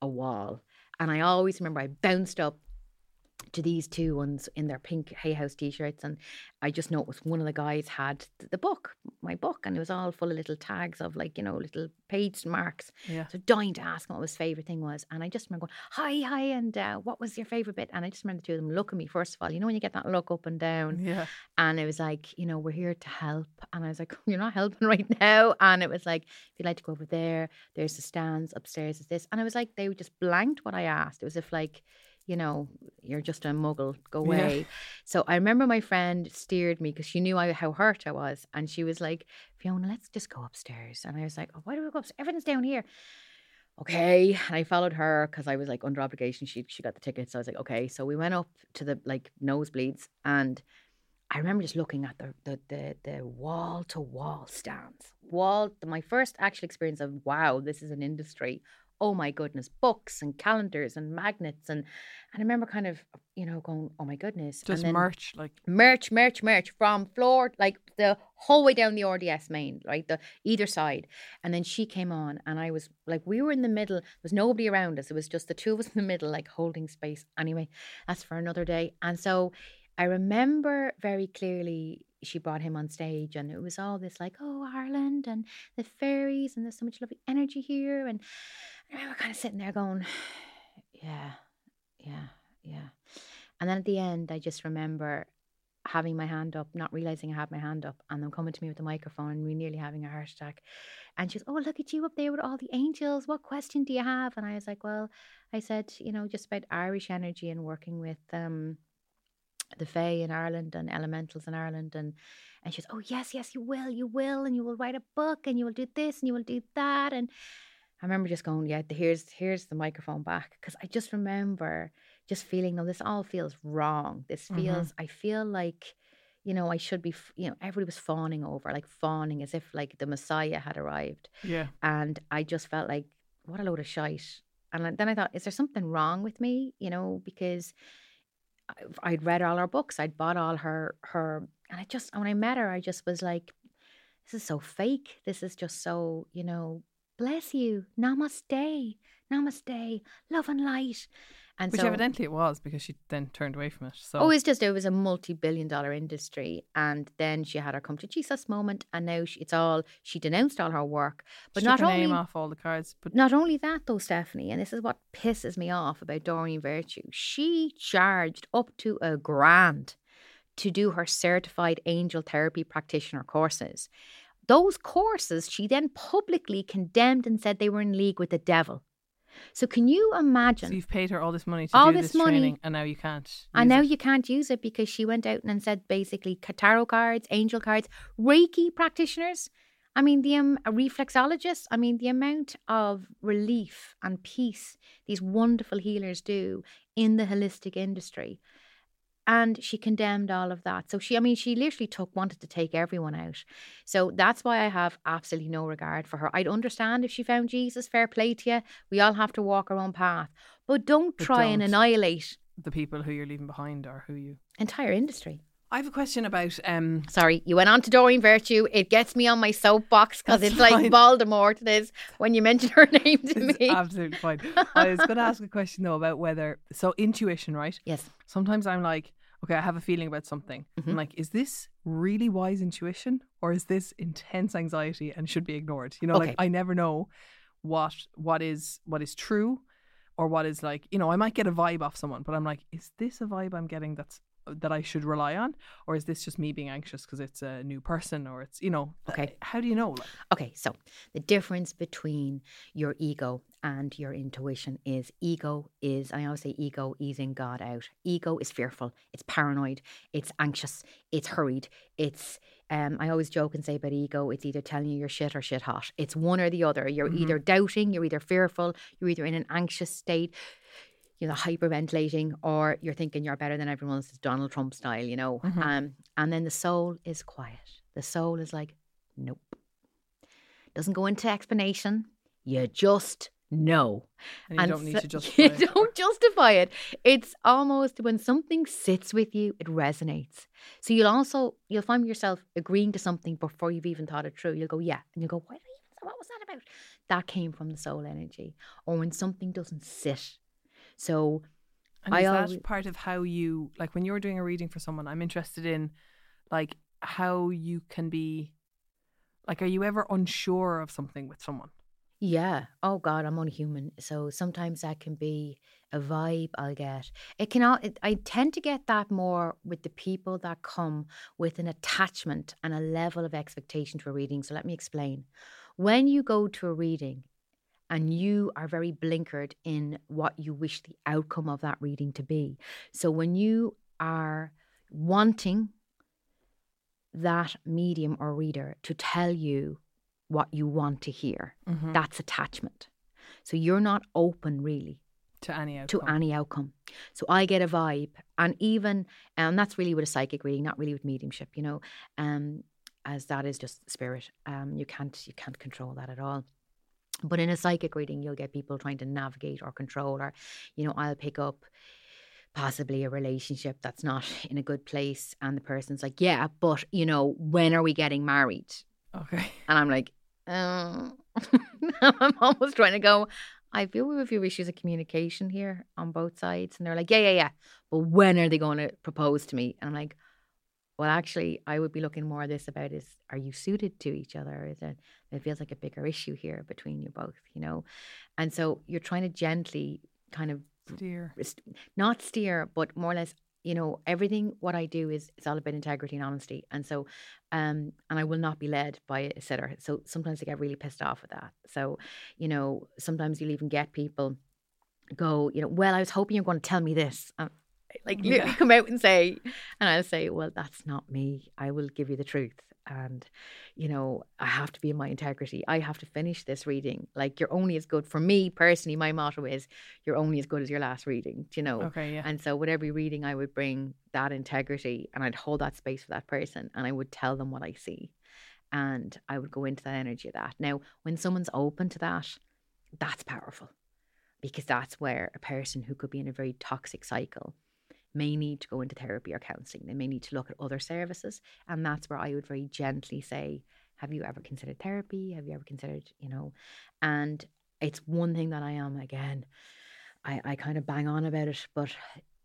a wall, and I always remember I bounced up to these two ones in their pink Hay House t-shirts, and I just noticed one of the guys had the book, my book, and it was all full of little tags of like you know little page marks. Yeah. So dying to ask him what his favorite thing was, and I just remember going, "Hi, hi," and uh, what was your favorite bit? And I just remember the two of them look at me first of all. You know when you get that look up and down, Yeah. and it was like, you know, we're here to help. And I was like, *laughs* you're not helping *laughs* right now. And it was like, if you'd like to go over there, there's the stands upstairs is this. And I was like, they just blanked what I asked. It was if like, you know, you're just a muggle, go Yeah. away. So I remember my friend steered me because she knew I, how hurt I was. And she was like, Fiona, let's just go upstairs. And I was like, oh, why do we go upstairs? Everything's down here. Okay. And I followed her because I was like under obligation. She she got the tickets. So I was like, okay. So we went up to the like nosebleeds and I remember just looking at the the the, the wall to wall stands. Wall my first actual experience of wow, this is an industry oh my goodness, books and calendars and magnets and and I remember kind of you know going, oh my goodness, Just and then merch, like merch, merch, merch from floor like the whole way down the RDS main, right, the either side. And then she came on, and I was like, we were in the middle. There was nobody around us. It was just the two of us in the middle, like holding space. Anyway, that's for another day. And so I remember very clearly she brought him on stage and it was all this like oh ireland and the fairies and there's so much lovely energy here and i remember kind of sitting there going *sighs* yeah yeah yeah. And then at the end i just remember having my hand up not realizing i had my hand up and them coming to me with the microphone and me nearly having a heart attack. And she was oh look at you up there with all the angels. What question do you have? And i was like well i said you know just about irish energy and working with um the Fae in Ireland and elementals in Ireland. And and she's oh yes yes you will you will and you will write a book and you will do this and you will do that. And I remember just going yeah here's here's the microphone back because I just remember just feeling no this all feels wrong this mm-hmm. feels I feel like you know I should be f- you know everybody was fawning over like fawning as if like the Messiah had arrived yeah. and I just felt like what a load of shite and then I thought is there something wrong with me you know because I'd read all her books. I'd bought all her her, and I just when I met her, I just was like, "This is so fake. This is just so you know." Bless you, namaste, namaste, love and light, and Which so evidently it was because she then turned away from it. So Oh, it's just it was a multi-billion-dollar industry, and then she had her come to Jesus moment, and now she, it's all she denounced all her work, but she not took her only name off all the cards, but not only that, though, Stefanie, and this is what pisses me off about Doreen Virtue, she charged up to a grand to do her certified angel therapy practitioner courses. Those courses she then publicly condemned and said they were in league with the devil. So, can you imagine? so you've paid her all this money to All do this this, money- training, and now you can't. And now it. you can't use it because she went out and said basically tarot cards, angel cards, Reiki practitioners. I mean, the um, a reflexologist. I mean, the amount of relief and peace these wonderful healers do in the holistic industry. And she condemned all of that. So she, I mean, she literally took, wanted to take everyone out. So that's why I have absolutely no regard for her. I'd understand if she found Jesus, fair play to you. We all have to walk our own path. But don't But try and don't. annihilate the people who you're leaving behind are who you. entire industry. I have a question about um. Sorry, you went on to Doreen Virtue. It gets me on my soapbox because it's like fine. Voldemort. It is when you mention her *laughs* name to It's me. absolutely fine. I was going to ask a question though about whether so intuition, right? yes. Sometimes I'm like, okay, I have a feeling about something. Mm-hmm. I'm like, is this really wise intuition or is this intense anxiety and should be ignored? You know, Okay. like I never know what what is what is true or what is like, you know, I might get a vibe off someone, but I'm like, is this a vibe I'm getting that's that I should rely on or is this just me being anxious because it's a new person or it's, you know, Okay. how do you know? Like, Okay, so the difference between your ego and your intuition is ego is, I always say ego easing God out. Ego is fearful, it's paranoid, it's anxious, it's hurried, it's, um, I always joke and say about ego, it's either telling you you're shit or shit hot. It's one or the other. You're either doubting, you're either fearful, you're either in an anxious state. You know, hyperventilating, or you're thinking you're better than everyone else, Donald Trump style, you know. Um, and then the soul is quiet. The soul is like, nope doesn't go into explanation. You just know. and you don't need to *laughs* justify You it. don't justify it. It's almost when something sits with you, it resonates. So you'll also you'll find yourself agreeing to something before you've even thought it through. You'll go, yeah, and you'll go, what, what was that about? That came from the soul energy. Or when something doesn't sit. So And I is that part of how you like when you're doing a reading for someone? I'm interested in like how you can be like are you ever unsure of something with someone? Yeah. Oh God, I'm only human. So sometimes that can be a vibe I'll get. It can. al- It, I tend to get that more with the people that come with an attachment and a level of expectation to a reading. So let me explain. When you go to a reading and you are very blinkered in what you wish the outcome of that reading to be. So when you are wanting that medium or reader to tell you what you want to hear, Mm-hmm. that's attachment. So you're not open really To any to outcome. any outcome. So I get a vibe, and even and that's really with a psychic reading, not really with mediumship, you know, um, as that is just spirit. Um, you can't you can't control that at all. But in a psychic reading, you'll get people trying to navigate or control, or, you know, I'll pick up possibly a relationship that's not *laughs* in a good place. And the person's like, yeah, but, you know, when are we getting married? Okay. And I'm like, oh. *laughs* I'm almost trying to go, I feel we have a few issues of communication here on both sides. And they're like, yeah, yeah, yeah. But when are they going to propose to me? And I'm like, well, actually, I would be looking more at this about is are you suited to each other? Is it, it feels like a bigger issue here between you both, you know? And so you're trying to gently kind of Dear. not steer, but more or less, you know, everything what I do is it's all about integrity and honesty. And so, um, and I will not be led by a sitter. So sometimes I get really pissed off with that. So, you know, sometimes you'll even get people go, you know, well, I was hoping you're going to tell me this. Um, like literally Yeah. *laughs* come out and say, and I'll say, well, that's not me. I will give you the truth. And, you know, I have to be in my integrity. I have to finish this reading. Like, you're only as good for me personally. My motto is, you're only as good as your last reading, do you know? Okay, yeah. And so, with every reading, I would bring that integrity and I'd hold that space for that person and I would tell them what I see. And I would go into that energy of that. Now, when someone's open to that, that's powerful because that's where a person who could be in a very toxic cycle may need to go into therapy or counseling. They may need to look at other services. And that's where I would very gently say, Have you ever considered therapy? Have you ever considered, you know? And it's one thing that I am, again, I, I kind of bang on about it, but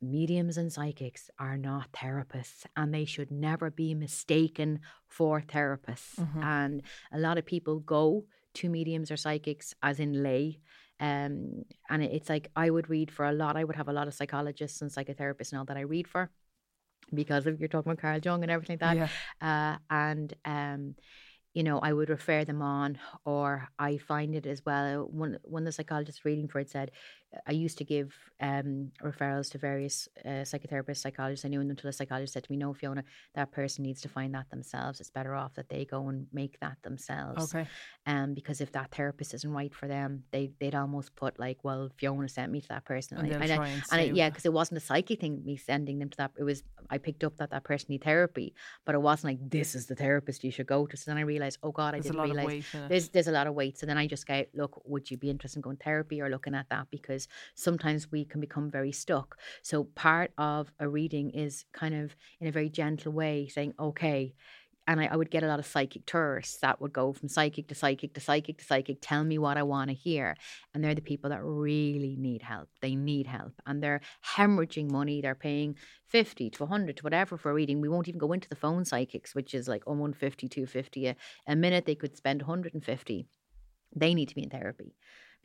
mediums and psychics are not therapists and they should never be mistaken for therapists. Mhm. And a lot of people go to mediums or psychics as in lay. Um, and it- it's like I would read for a lot. I would have a lot of psychologists and psychotherapists now that I read for because of you're talking about Carl Jung and everything like that yeah. uh, and um, you know, I would refer them on, or I find it as well. One one of the psychologists reading for it said, I used to give um, referrals to various uh, psychotherapists, psychologists. I knew until a psychologist said to me, "No, Fiona, that person needs to find that themselves. It's better off that they go and make that themselves." Okay. Um, because if that therapist isn't right for them, they they'd almost put like, "Well, Fiona sent me to that person," And I- and I- and it, yeah, because it wasn't a psyche thing, me sending them to that. It was, I picked up that that person need therapy, but it wasn't like, this is the therapist you should go to. So then I realized, oh God, I There's didn't realize weight in it. there's, there's a lot of weight. So then I just go, look, would you be interested in going therapy or looking at that? Because sometimes we can become very stuck. So part of a reading is kind of in a very gentle way saying, okay, and I, I would get a lot of psychic tourists that would go from psychic to psychic to psychic to psychic, tell me what I want to hear. And they're the people that really need help. They need help. And they're hemorrhaging money. They're paying 50 to 100 to whatever for a reading. We won't even go into the phone psychics, which is like oh, 150, 250 a, a minute. They could spend 150. They need to be in therapy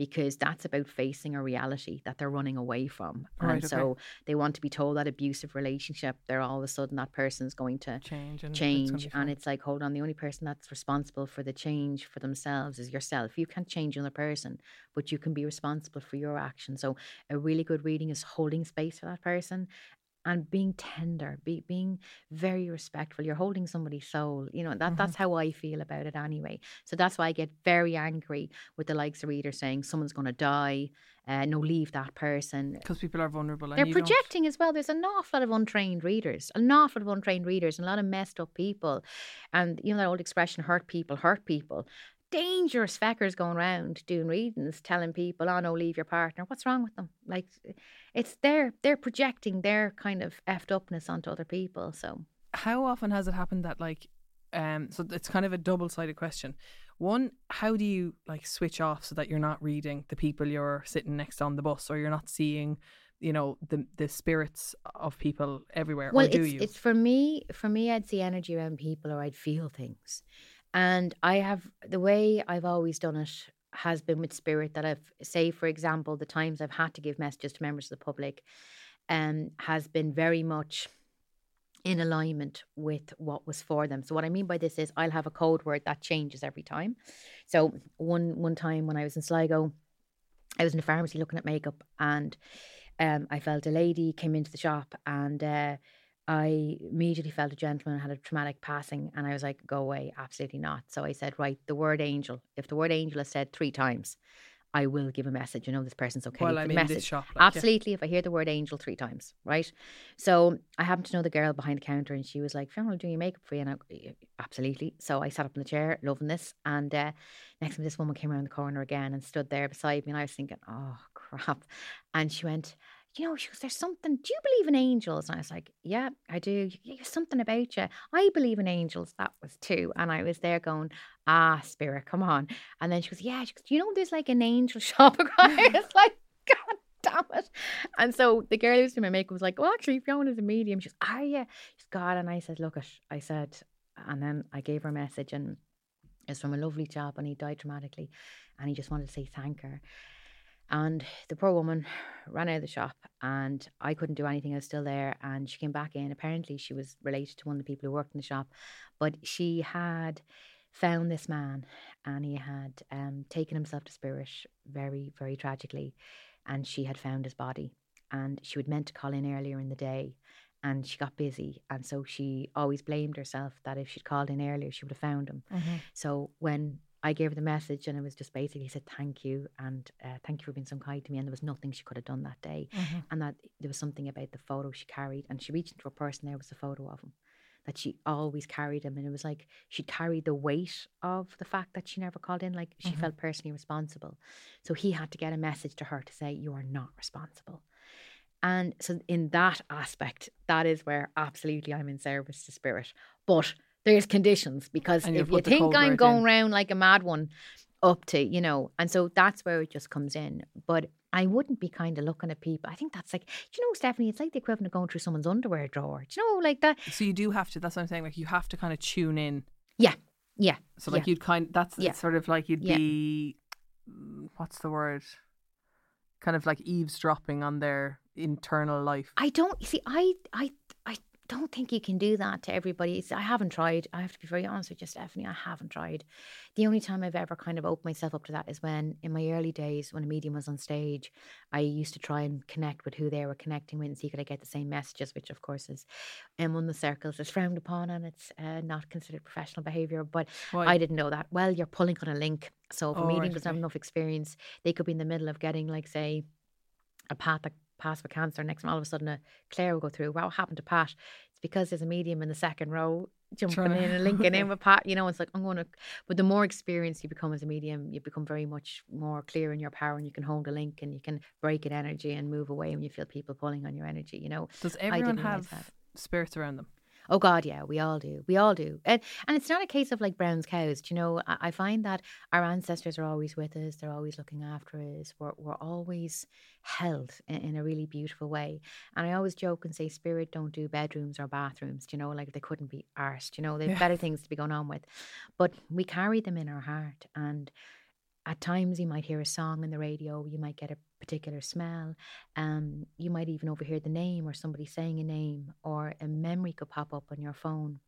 because that's about facing a reality that they're running away from. Right, and okay. so they want to be told that abusive relationship, they're all of a sudden that person's going to change and it's change be and it's like hold on the only person that's responsible for the change for themselves is yourself you can't change another person but you can be responsible for your actions so a really good reading is holding space for that person and being tender be, being very respectful you're holding somebody's soul you know that that's how i feel about it anyway so that's why i get very angry with the likes of readers saying someone's going to die uh, no leave that person because people are vulnerable. and they're you don't- projecting as well. There's an awful lot of untrained readers, an awful lot of untrained readers, and a lot of messed up people. And you know that old expression, hurt people, hurt people. Dangerous feckers going around doing readings, telling people, oh no, leave your partner. What's wrong with them? Like, it's they're they're projecting their kind of effed upness onto other people. So How often has it happened that like, um, so it's kind of a double sided question. One, how do you like switch off so that you're not reading the people you're sitting next on the bus, or you're not seeing, you know, the the spirits of people everywhere, well, or do it's you? it's for me. For me, I'd see energy around people, or I'd feel things. And I have the way I've always done it has been with spirit that I've say, for example, the times I've had to give messages to members of the public, um, has been very much in alignment with what was for them. So what I mean by this is I'll have a code word that changes every time. So one one time when I was in Sligo, I was in a pharmacy looking at makeup and um, I felt a lady came into the shop and uh, I immediately felt a gentleman had a traumatic passing and I was like, go away, absolutely not. So I said, right, the word angel. If the word angel is said three times, I will give a message. You know, this person's okay. Well, I'm the in message. this shop. like, yeah. Absolutely. If I hear the word angel three times, right? So I happened to know the girl behind the counter, and she was like, "Fiona, do your makeup for you." And I, absolutely. So I sat up in the chair, loving this. And uh, next time, this woman came around the corner again and stood there beside me, and I was thinking, "Oh crap!" And she went. You know, she goes, There's something. Do you believe in angels? And I was like, Yeah, I do. There's something about you. I believe in angels. That was too. And I was there going, Ah, spirit, come on. And then she goes, Yeah. She goes, you know there's like an angel *laughs* shop? It's *laughs* like, God damn it. And so the girl who's doing my makeup was like, Well, actually, Fiona's a medium. She's, Are you? She's God. And I said, Look, it. I said, and then I gave her a message, and it's from a lovely chap, and he died dramatically. And he just wanted to say thank her. And the poor woman ran out of the shop, and I couldn't do anything. I was still there, and she came back in. Apparently, she was related to one of the people who worked in the shop, but she had found this man, and he had um, taken himself to spirit very, very tragically, and she had found his body, and she was meant to call in earlier in the day. And she got busy, and so she always blamed herself that if she'd called in earlier, she would have found him. Mm-hmm. So when I gave her the message, and it was just basically said thank you and uh, thank you for being so kind to me, and there was nothing she could have done that day, Mm-hmm. and that there was something about the photo she carried, and she reached into her purse, and there was a photo of him, that she always carried him, and it was like she carried the weight of the fact that she never called in, like she Mhm. felt personally responsible, so he had to get a message to her to say you are not responsible. And so, in that aspect, that is where absolutely I'm in service to spirit. But there's conditions because And if you think I'm going in. round like a mad one, up to you know, and so that's where it just comes in. But I wouldn't be kind of looking at people. I think that's like, you know, Stefanie, it's like the equivalent of going through someone's underwear drawer. Do you know, like that? So you do have to. That's what I'm saying. Like you have to kind of tune in. Yeah, Yeah. So like Yeah. you'd kind. That's Yeah. sort of like you'd Yeah. be. mm, What's the word? Kind of like eavesdropping on their internal life. I don't you see. I I don't think you can do that to everybody. It's, I haven't tried. I have to be very honest with you, Stefanie. I haven't tried. The only time I've ever kind of opened myself up to that is when, in my early days, when a medium was on stage, I used to try and connect with who they were connecting with and see could I get the same messages, which of course is, in one of the circles, is frowned upon and it's uh, not considered professional behaviour. But Why? I didn't know that. Well, you're pulling on a link. So if a Oh, medium right, doesn't have enough experience, they could be in the middle of getting, like, say, a Pat that passed with cancer. Next, time, all of a sudden, a Claire will go through. What happened to Pat? It's because there's a medium in the second row jumping Trying in and linking in *laughs* with Pat. You know, it's like I'm going to. But the more experience you become as a medium, you become very much more clear in your power, and you can hold a link and you can break an energy and move away when you feel people pulling on your energy. You know. Does everyone have spirits around them? Oh God, yeah, we all do. We all do. And and it's not a case of like Brown's cows. Do you know, I, I find that our ancestors are always with us. They're always looking after us. We're we're always held in, in a really beautiful way. And I always joke and say, spirit don't do bedrooms or bathrooms. Do you know, like they couldn't be arsed. You know, they've Yeah. better things to be going on with. But we carry them in our heart and. At times, you might hear a song on the radio. You might get a particular smell. Um, you might even overhear the name or somebody saying a name, or a memory could pop up on your phone.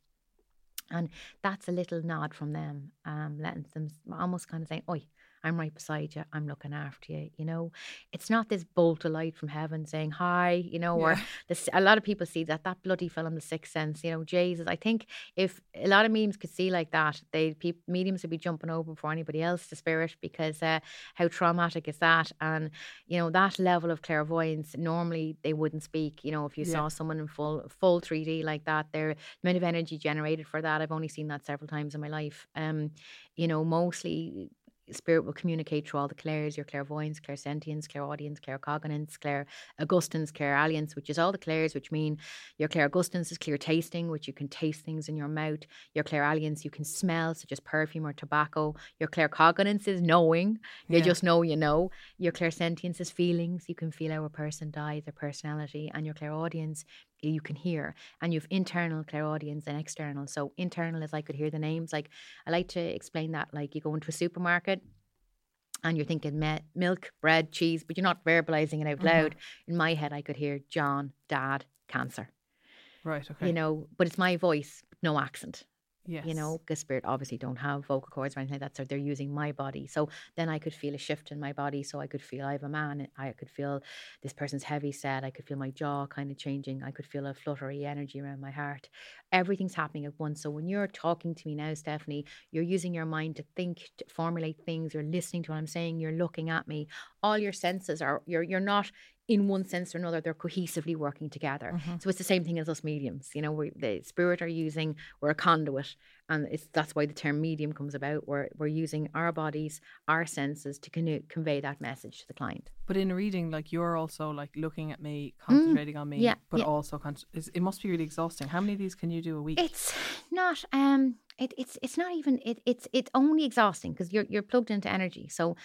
And that's a little nod from them, um, letting them almost kind of saying, Oi, I'm right beside you. I'm looking after you. You know, it's not this bolt of light from heaven saying hi, you know, or this, a lot of people see that, that bloody film, The Sixth Sense, you know, Jesus. I think if a lot of mediums could see like that, they peop mediums would be jumping over before anybody else to spirit because uh, how traumatic is that? And, you know, that level of clairvoyance, normally they wouldn't speak. You know, if you Yeah. saw someone in full full 3D like that, their amount of energy generated for that, I've only seen that several times in my life. Um, you know, mostly spirit will communicate through all the clairs, your clairvoyance, clairsentience, clairaudience, claircognizance, clair augustance, clairalience, which is all the clairs, which mean your clairaugustance is clear tasting, which you can taste things in your mouth. Your clairalience you can smell, such as perfume or tobacco. Your claircognizance is knowing. You Yeah. just know you know. Your clairsentience is feelings. You can feel how a person dies, their personality. And your clairaudience you can hear. And you've internal clairaudience and external. So internal is I could hear the names. Like I like to explain that like you go into a supermarket and you're thinking me- milk, bread, cheese, but you're not verbalizing it out Mhm. loud. In my head, I could hear John, Dad, cancer. Right. Okay. You know, but it's my voice, no accent. Yes. You know, because spirit obviously don't have vocal cords or anything like that, so they're using my body. So then I could feel a shift in my body. So I could feel I have a man. I could feel this person's heavy set. I could feel my jaw kind of changing. I could feel a fluttery energy around my heart. Everything's happening at once. So when you're talking to me now, Stefanie, you're using your mind to think, to formulate things. You're listening to what I'm saying. You're looking at me. All your senses are. You're you're not in one sense or another, they're cohesively working together. Mm-hmm. So it's the same thing as us mediums. You know, we the spirit are using, we're a conduit, and it's that's why the term medium comes about. We're we're using our bodies, our senses to convey, convey that message to the client. But in a reading, like you're also like looking at me, concentrating on me, Mm. yeah, but yeah. also con- it must be really exhausting. How many of these can you do a week? It's not um it, it's it's not even it, it's it's only exhausting because you're you're plugged into energy. So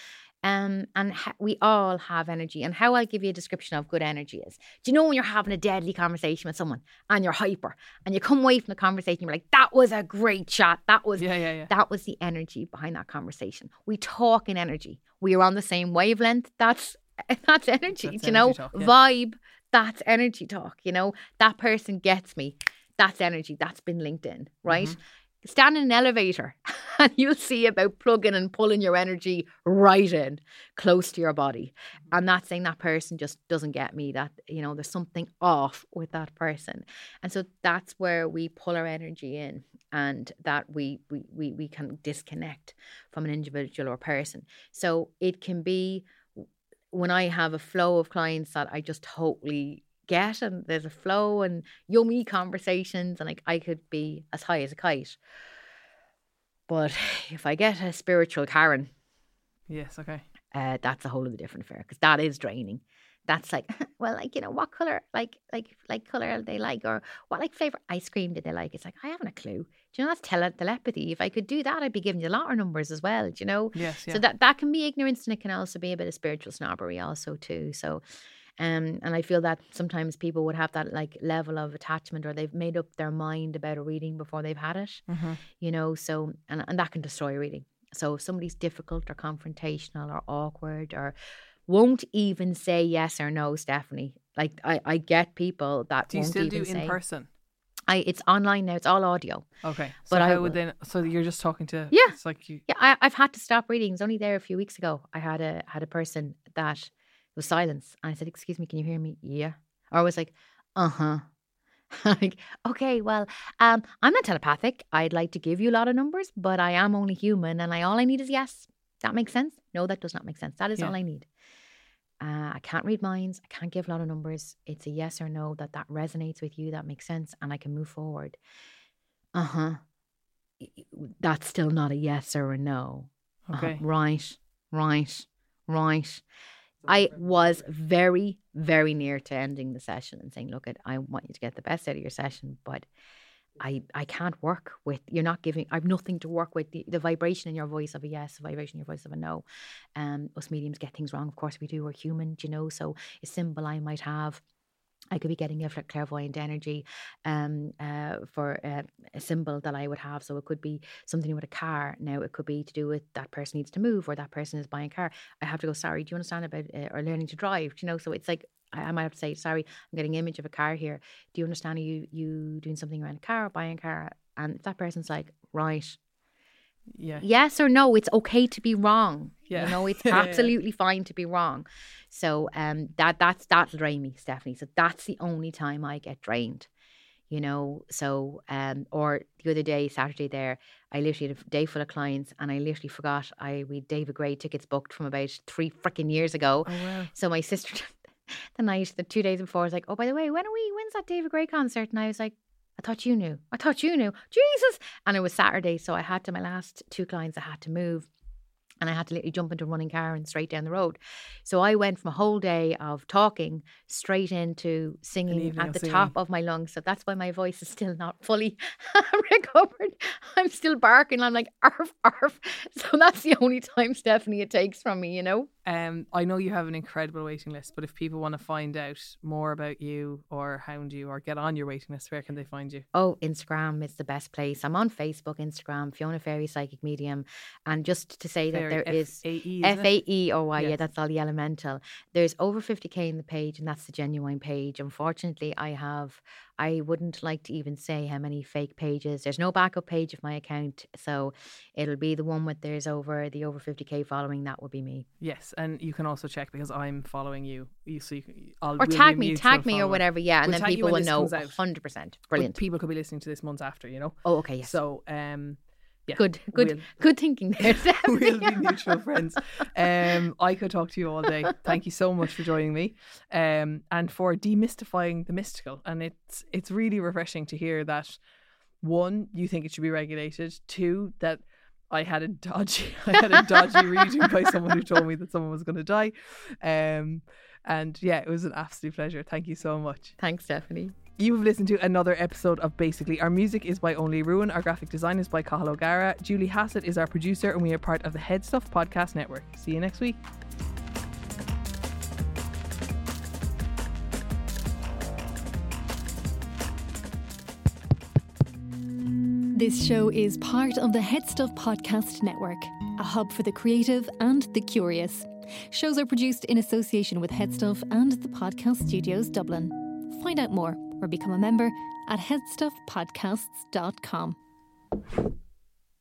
um and ha- we all have energy and how I'll give you a description of good energy is. Do you know when you're having a deadly conversation with someone and you're hyper and you come away from the conversation you're like that was a great chat. That was yeah, yeah, yeah. that was the energy behind that conversation. We talk in energy. We are on the same wavelength. That's *laughs* that's energy. That's do you know, talk, yeah. vibe. That's energy talk. You know, that person gets me. That's energy. That's been linked in, right? Mm-hmm. Stand in an elevator *laughs* and you'll see about plugging and pulling your energy right in, close to your body. I'm not saying that person just doesn't get me. That you know, there's something off with that person, and so that's where we pull our energy in, and that we we we we can disconnect from an individual or person. So it can be when I have a flow of clients that I just totally get, and there's a flow and yummy conversations, and like I could be as high as a kite. But *sighs* if I get a spiritual Karen, Yes, okay. uh, that's a whole other different affair because that is draining. That's like, *laughs* well, like you know, what color, like, like, like color they like, or what like flavor ice cream did they like? It's like I haven't a clue. Do you know that's tele- telepathy? If I could do that, I'd be giving you lottery numbers as well. Do you know? Yes, yeah. So that that can be ignorance, and it can also be a bit of spiritual snobbery, also too. So, um, and I feel that sometimes people would have that like level of attachment, or they've made up their mind about a reading before they've had it. Mhm. You know, so and and that can destroy a reading. So if somebody's difficult or confrontational or awkward or won't even say yes or no, Stefanie. Like I, I get people that Do you still do in say. person? I it's online now. It's all audio. Okay. So But I would then? So you're just talking to? Yeah. It's like you. Yeah, I, I've had to stop reading. It was only there a few weeks ago. I had a had a person that was silence, and I said, "Excuse me, can you hear me?" Yeah, or I was like, *laughs* "Uh huh." like, okay, well, um, I'm not telepathic. I'd like to give you a lot of numbers, but I am only human, and I all I need is yes. That makes sense? No, that does not make sense. That is Yeah. all I need. Uh, I can't read minds. I can't give a lot of numbers. It's a yes or no that that resonates with you. That makes sense, and I can move forward. Uh huh. That's still not a yes or a no. Uh-huh. Okay. Right, right, right. I was very, very near to ending the session and saying, "Look, I want you to get the best out of your session, but I, I can't work with. You're not giving. I've nothing to work with. The, the vibration in your voice of a yes, the vibration in your voice of a no. Um, us mediums get things wrong. Of course, we do. We're human, do you know. So a symbol I might have." I could be getting a clairvoyant energy um, uh, for uh, a symbol that I would have. So it could be something with a car. Now it could be to do with that person needs to move or that person is buying a car. I have to go, sorry, do you understand about uh, or learning to drive? You know? So it's like I, I might have to say, sorry, I'm getting an image of a car here. Do you understand? Are you you doing something around a car or buying a car? And if that person's like, right, Yeah. yes or no, it's okay to be wrong. Yeah. You know, it's *laughs* Yeah, yeah, absolutely fine to be wrong. So um that that's that'll drain me, Stefanie. So that's the only time I get drained. You know, so um or the other day, Saturday there, I literally had a day full of clients and I literally forgot I we David Gray tickets booked from about three freaking years ago. Oh wow. So my *laughs* sister, the night, the two days before, I was like, "Oh, by the way, when are we? When's that David Gray concert?" And I was like, "I thought you knew. I thought you knew. Jesus!" And it was Saturday, so I had to. My last two clients, I had to move, and I had to literally jump into a running car and straight down the road. So I went from a whole day of talking straight into singing at the singing. top of my lungs. So that's why my voice is still not fully *laughs* recovered. I'm still barking. I'm like arf arf. *laughs* So that's the only time Stefanie it takes from me. You know. Um, I know you have an incredible waiting list, but if people want to find out more about you or hound you or get on your waiting list, where can they find you? Oh, Instagram is the best place. I'm on Facebook, Instagram, Fiona Faery Psychic Medium. And just to say that Faery, there is F-A-E, F A? E O Y, yeah, that's all the elemental. There's over 50k in the page, and that's the genuine page. Unfortunately, I have I wouldn't like to even say how many fake pages. There's no backup page of my account, so it'll be the one with there's over the over 50k following. That would be me. Yes, and you can also check because I'm following you. You see, I'll Or tag me, tag me or whatever. Yeah, and We'll then people will know comes 100%. But Brilliant. people could be listening to this months after, you know. Oh, okay, yes. So, um, yeah, good, good, we'll- good thinking there. *laughs* *laughs* we'll be mutual friends. Um, I could talk to you all day. *laughs* Thank you so much for joining me, um, and for demystifying the mystical. And it's it's really refreshing to hear that one, you think it should be regulated. Two, that I had a dodgy I had a dodgy reading by someone who told me that someone was going to die. Um, and yeah, it was an absolute pleasure. Thank you so much. Thanks, Stefanie. You've listened to another episode of Basically. Our music is by Only Ruin. Our graphic design is by Cathal O'Gara. Julie Hassett is our producer, and we are part of the HeadStuff Podcast Network. See you next week. This show is part of the HeadStuff Podcast Network, a hub for the creative and the curious. Shows are produced in association with Headstuff and the Podcast Studios Dublin. Find out more or become a member at headstuffpodcasts.com.